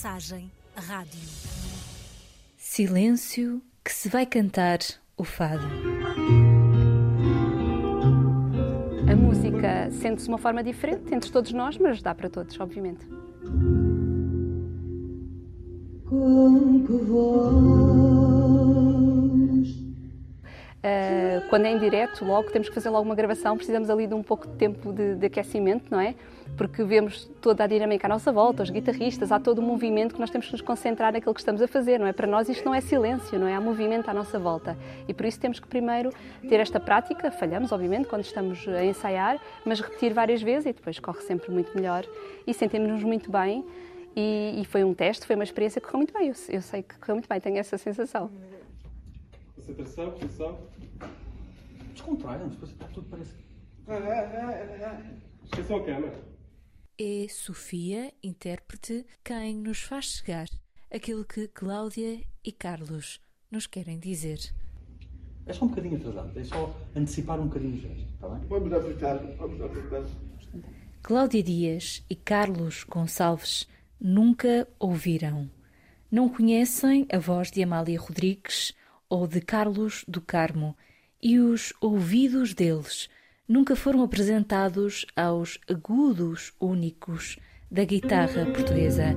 Mensagem Rádio. Silêncio que se vai cantar o fado. A música sente-se de uma forma diferente entre todos nós, mas dá para todos, obviamente. Com que voz Uh, quando é em direto, logo temos que fazer logo uma gravação, precisamos ali de um pouco de tempo de, de, aquecimento, não é? Porque vemos toda a dinâmica à nossa volta, os guitarristas, há todo o movimento que nós temos que nos concentrar naquilo que estamos a fazer, não é? Para nós isto não é silêncio, não é? Há movimento à nossa volta. E por isso temos que primeiro ter esta prática, falhamos, obviamente, quando estamos a ensaiar, mas repetir várias vezes e depois corre sempre muito melhor e sentimos-nos muito bem. E, e, foi um teste, foi uma experiência que correu muito bem. Eu, eu sei que correu muito bem, tenho essa sensação. Concentração, posição. Descontraiam-nos, depois tudo parece. Esqueçam a câmera. É Sofia, intérprete, quem nos faz chegar aquilo que Cláudia e Carlos nos querem dizer. É só um bocadinho atrasado, é só antecipar um bocadinho o gesto, está bem? Vamos apertar, vamos apertar. Cláudia Dias e Carlos Gonçalves nunca ouviram. Não conhecem a voz de Amália Rodrigues ou de Carlos do Carmo, e os ouvidos deles nunca foram apresentados aos agudos únicos da guitarra portuguesa,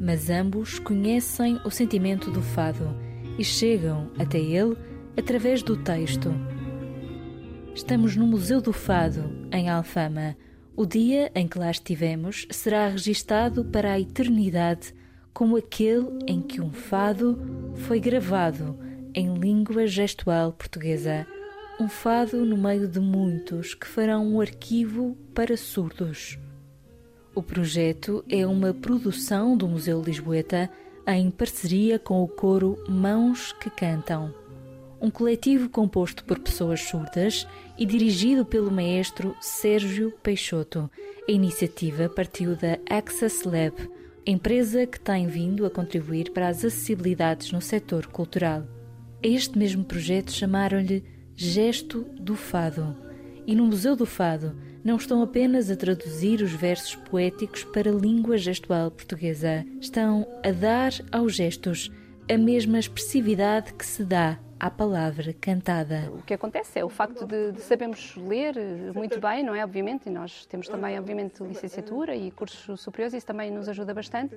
mas ambos conhecem o sentimento do fado e chegam até ele através do texto. Estamos no Museu do Fado, em Alfama. O dia em que lá estivemos será registado para a eternidade como aquele em que um fado foi gravado em língua gestual portuguesa. Um fado no meio de muitos que farão um arquivo para surdos. O projeto é uma produção do Museu Lisboeta em parceria com o coro Mãos que Cantam, um coletivo composto por pessoas surdas e dirigido pelo maestro Sérgio Peixoto. A iniciativa partiu da Access Lab, empresa que tem vindo a contribuir para as acessibilidades no setor cultural. A este mesmo projeto chamaram-lhe Gesto do Fado. E no Museu do Fado não estão apenas a traduzir os versos poéticos para a língua gestual portuguesa, estão a dar aos gestos a mesma expressividade que se dá à palavra cantada. O que acontece é o facto de, de sabermos ler muito bem, não é? Obviamente, e nós temos também, obviamente, licenciatura e cursos superiores, isso também nos ajuda bastante,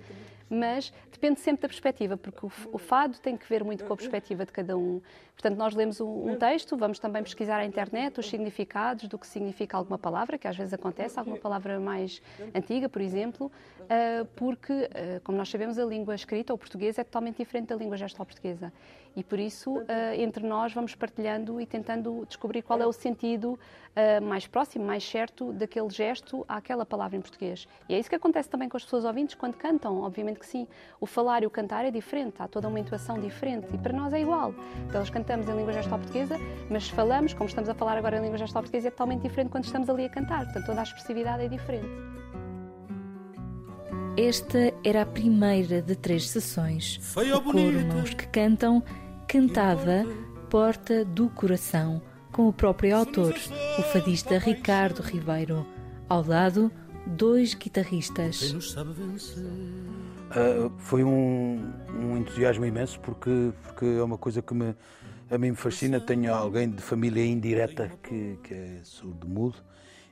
mas depende sempre da perspectiva, porque o, o fado tem que ver muito com a perspectiva de cada um. Portanto, nós lemos um, um, texto, vamos também pesquisar à internet os significados do que significa alguma palavra, que às vezes acontece, alguma palavra mais antiga, por exemplo, uh, porque, uh, como nós sabemos, a língua escrita, o português, é totalmente diferente da língua gestual portuguesa. E por isso, uh, entre nós, vamos partilhando e tentando descobrir qual é o sentido uh, mais próximo, mais certo daquele gesto àquela palavra em português. E é isso que acontece também com as pessoas ouvintes quando cantam, obviamente que sim. O falar e o cantar é diferente, há toda uma intuação diferente e para nós é igual. Então, nós cantamos em língua gestual portuguesa, mas falamos, como estamos a falar agora em língua gestual portuguesa, é totalmente diferente quando estamos ali a cantar. Portanto, toda a expressividade é diferente. Esta era a primeira de três sessões. Foi o coro Mãos que Cantam cantava Porta do Coração, com o próprio autor, o fadista Ricardo Ribeiro. Ao lado, dois guitarristas. Uh, foi um, um, entusiasmo imenso porque, porque é uma coisa que me, a mim me fascina. Tenho alguém de família indireta que, que é surdo-mudo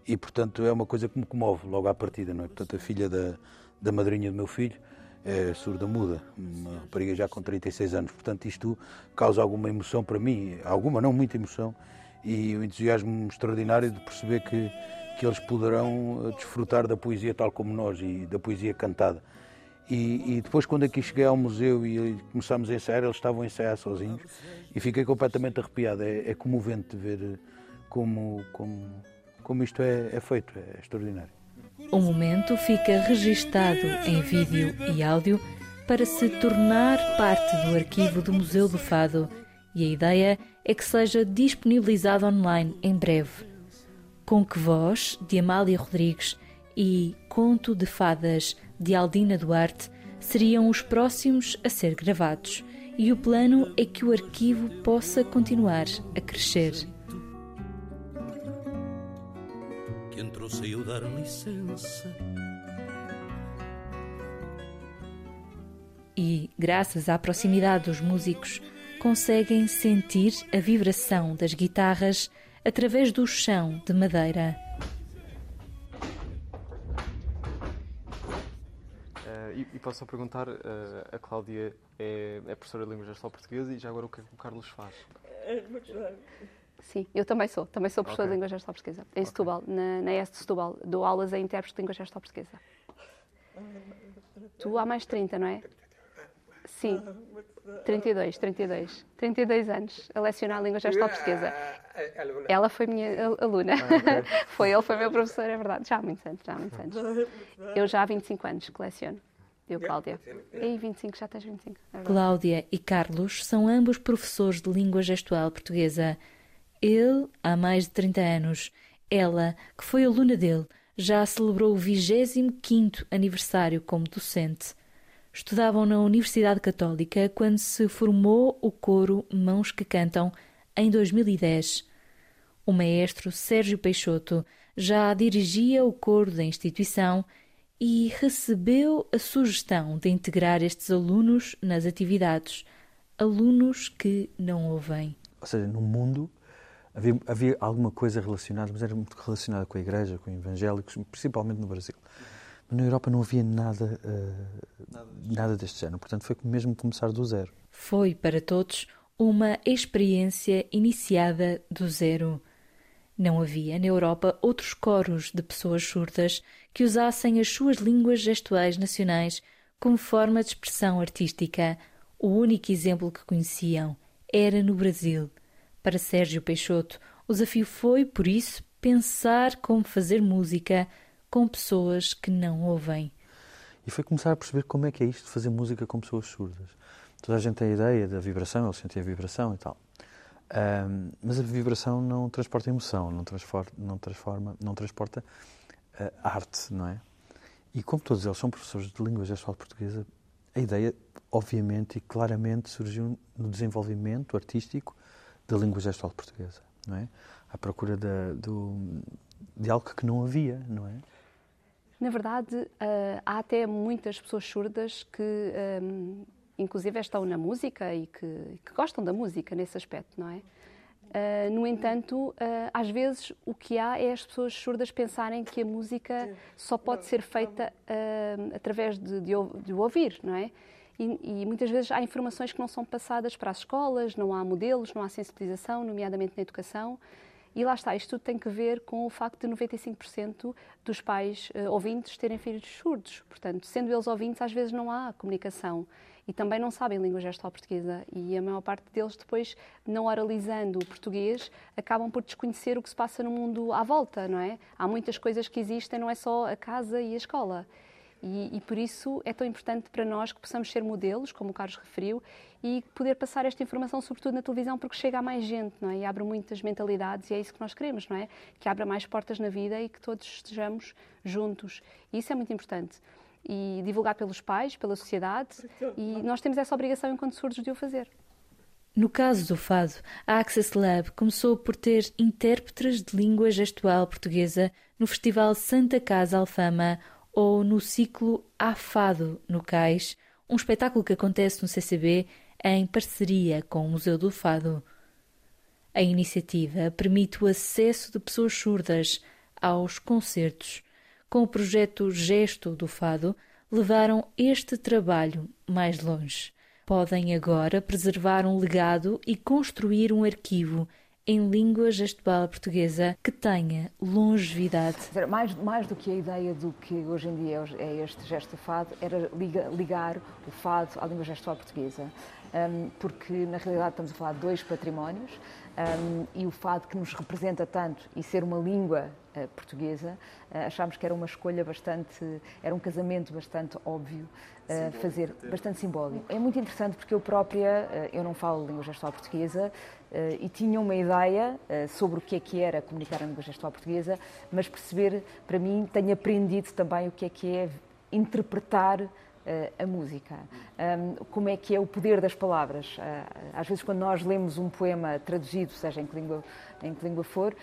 e, portanto, é uma coisa que me comove logo à partida. Não é? Portanto, a filha da, da madrinha do meu filho é surda-muda, uma rapariga já com 36 anos. Portanto, isto causa alguma emoção para mim, alguma, não muita emoção, e um entusiasmo extraordinário de perceber que, que eles poderão eh, desfrutar da poesia tal como nós e da poesia cantada. E, e, depois, quando aqui cheguei ao museu e começámos a ensaiar, eles estavam a ensaiar sozinhos e fiquei completamente arrepiado. É, é comovente ver como, como, como isto é, é feito, é extraordinário. O momento fica registado em vídeo e áudio para se tornar parte do arquivo do Museu do Fado e a ideia é que seja disponibilizado online em breve. Com que voz, de Amália Rodrigues, e Conto de Fadas, de Aldina Duarte, seriam os próximos a ser gravados, e o plano é que o arquivo possa continuar a crescer. Sem eu dar licença. e, graças à proximidade dos músicos, conseguem sentir a vibração das guitarras através do chão de madeira. Uh, e, e, posso só perguntar, uh, a Cláudia é, é, professora de língua gestual portuguesa e já agora o que é que o Carlos faz? Sim, eu também sou, também sou professora okay. de língua gestual portuguesa, em okay. Setúbal, na, na ES de Setúbal, dou aulas a intérpretes de língua gestual portuguesa. Tu há mais de 30, não é? Sim, 32, 32. 32 anos a lecionar a língua gestual portuguesa. Ela foi minha aluna. Ah, foi, ele foi meu professor, é verdade. Já há muitos anos, já há muitos anos. Eu já há 25 anos que leciono. Eu, Cláudia. E 25, já tens 25. É Cláudia e Carlos são ambos professores de língua gestual portuguesa. Ele, há mais de 30 anos. Ela, que foi aluna dele, já celebrou o 25º aniversário como docente. Estudavam na Universidade Católica quando se formou o coro Mãos que Cantam em 2010. O maestro Sérgio Peixoto já dirigia o coro da instituição e recebeu a sugestão de integrar estes alunos nas atividades, alunos que não ouvem. Ou seja, no mundo havia, havia alguma coisa relacionada, mas era muito relacionada com a igreja, com evangélicos, principalmente no Brasil. Na Europa não havia nada, uh, nada, nada deste género, portanto foi mesmo começar do zero. Foi para todos uma experiência iniciada do zero. Não havia na Europa outros coros de pessoas surdas que usassem as suas línguas gestuais nacionais como forma de expressão artística. O único exemplo que conheciam era no Brasil. Para Sérgio Peixoto, o desafio foi, por isso, pensar como fazer música com pessoas que não ouvem. E foi começar a perceber como é que é isto de fazer música com pessoas surdas. Toda a gente tem a ideia da vibração, ele sentia a vibração e tal. Um, mas a vibração não transporta emoção, não, transforma, não, transforma, não transporta uh, arte, não é? E como todos eles são professores de língua gestual portuguesa, a ideia, obviamente e claramente, surgiu no desenvolvimento artístico da língua gestual portuguesa, não é? À procura de, do, de algo que não havia, não é? Na verdade, uh, há até muitas pessoas surdas que, um, inclusive, estão na música e que, que, gostam da música nesse aspecto, não é? Uh, no entanto, uh, às vezes o que há é as pessoas surdas pensarem que a música só pode ser feita através de, de, de, ouvir, não é? E, e, muitas vezes há informações que não são passadas para as escolas, não há modelos, não há sensibilização, nomeadamente na educação. E lá está, isto tudo tem que ver com o facto de 95% dos pais uh, ouvintes terem filhos surdos. Portanto, sendo eles ouvintes, às vezes não há comunicação e também não sabem língua gestual portuguesa. E a maior parte deles, depois, não oralizando o português, acabam por desconhecer o que se passa no mundo à volta, não é? Há muitas coisas que existem, não é só a casa e a escola. E, e, por isso é tão importante para nós que possamos ser modelos, como o Carlos referiu, e poder passar esta informação, sobretudo na televisão, porque chega a mais gente, não é? E abre muitas mentalidades e é isso que nós queremos, não é? Que abra mais portas na vida e que todos estejamos juntos. E isso é muito importante. E divulgar pelos pais, pela sociedade, e nós temos essa obrigação enquanto surdos de o fazer. No caso do fado, a Access Lab começou por ter intérpretes de língua gestual portuguesa no Festival Santa Casa Alfama, ou no ciclo Afado no Cais, um espetáculo que acontece no CCB em parceria com o Museu do Fado. A iniciativa permite o acesso de pessoas surdas aos concertos. Com o projeto Gesto do Fado, levaram este trabalho mais longe. Podem agora preservar um legado e construir um arquivo em língua gestual portuguesa que tenha longevidade. Mais, mais do que a ideia do que hoje em dia é este gesto do fado, era ligar o fado à língua gestual portuguesa. Um, porque na realidade estamos a falar de dois patrimónios um, e o fado que nos representa tanto e ser uma língua uh, portuguesa, uh, achámos que era uma escolha bastante, era um casamento bastante óbvio, uh, fazer bastante simbólico. É muito interessante porque eu própria, eu não falo língua gestual portuguesa, Uh, e tinha uma ideia uh, sobre o que é que era comunicar a língua gestual portuguesa, mas perceber, para mim, tenho aprendido também o que é que é interpretar a música. como é que é o poder das palavras? às vezes, quando nós lemos um poema traduzido, seja em que língua, em que língua for,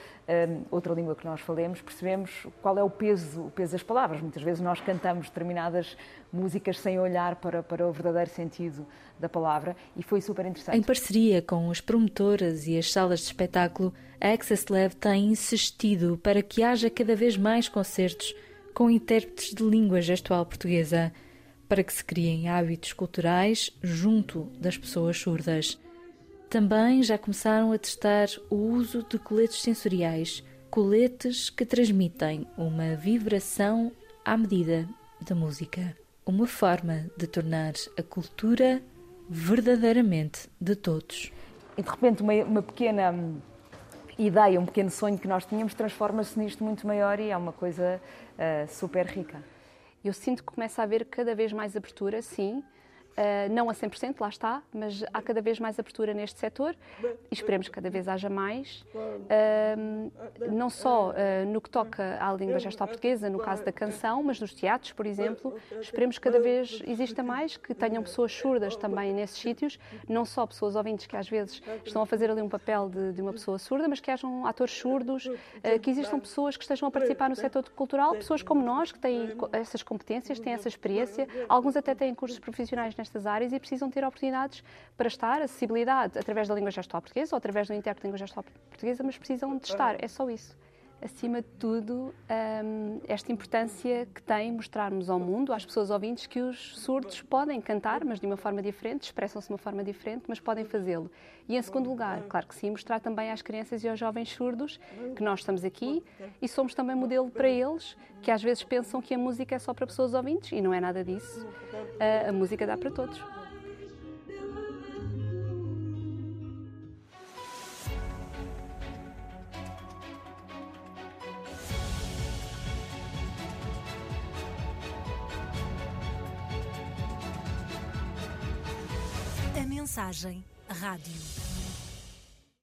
outra língua que nós falemos, percebemos qual é o peso, o peso das palavras. Muitas vezes nós cantamos determinadas músicas sem olhar para, para o verdadeiro sentido da palavra e foi super interessante. Em parceria com as promotoras e as salas de espetáculo, a Access Lab tem insistido para que haja cada vez mais concertos com intérpretes de língua gestual portuguesa, para que se criem hábitos culturais junto das pessoas surdas. Também já começaram a testar o uso de coletes sensoriais, coletes que transmitem uma vibração à medida da música. Uma forma de tornar a cultura verdadeiramente de todos. E de repente, uma, uma pequena hum, ideia, um pequeno sonho que nós tínhamos, transforma-se nisto muito maior e é uma coisa uh, super rica. Eu sinto que começa a haver cada vez mais abertura, sim, Uh, não a 100%, lá está, mas há cada vez mais abertura neste setor e esperemos que cada vez haja mais, uh, não só uh, no que toca à língua gestual portuguesa, no caso da canção, mas nos teatros, por exemplo. Esperemos que cada vez exista mais, que tenham pessoas surdas também nesses sítios, não só pessoas ouvintes que às vezes estão a fazer ali um papel de, de uma pessoa surda, mas que hajam atores surdos, que existam pessoas que estejam a participar no setor cultural, pessoas como nós, que têm essas competências, têm essa experiência, alguns até têm cursos profissionais nesta nestas áreas e precisam ter oportunidades para estar, acessibilidade através da língua gestual portuguesa ou através do intérprete de língua gestual portuguesa, mas precisam de estar, é só isso. Acima de tudo, hum, esta importância que tem mostrarmos ao mundo, às pessoas ouvintes, que os surdos podem cantar, mas de uma forma diferente, expressam-se de uma forma diferente, mas podem fazê-lo. E em segundo lugar, claro que sim, mostrar também às crianças e aos jovens surdos que nós estamos aqui e somos também modelo para eles, que às vezes pensam que a música é só para pessoas ouvintes e não é nada disso. A, a música dá para todos. Mensagem Rádio.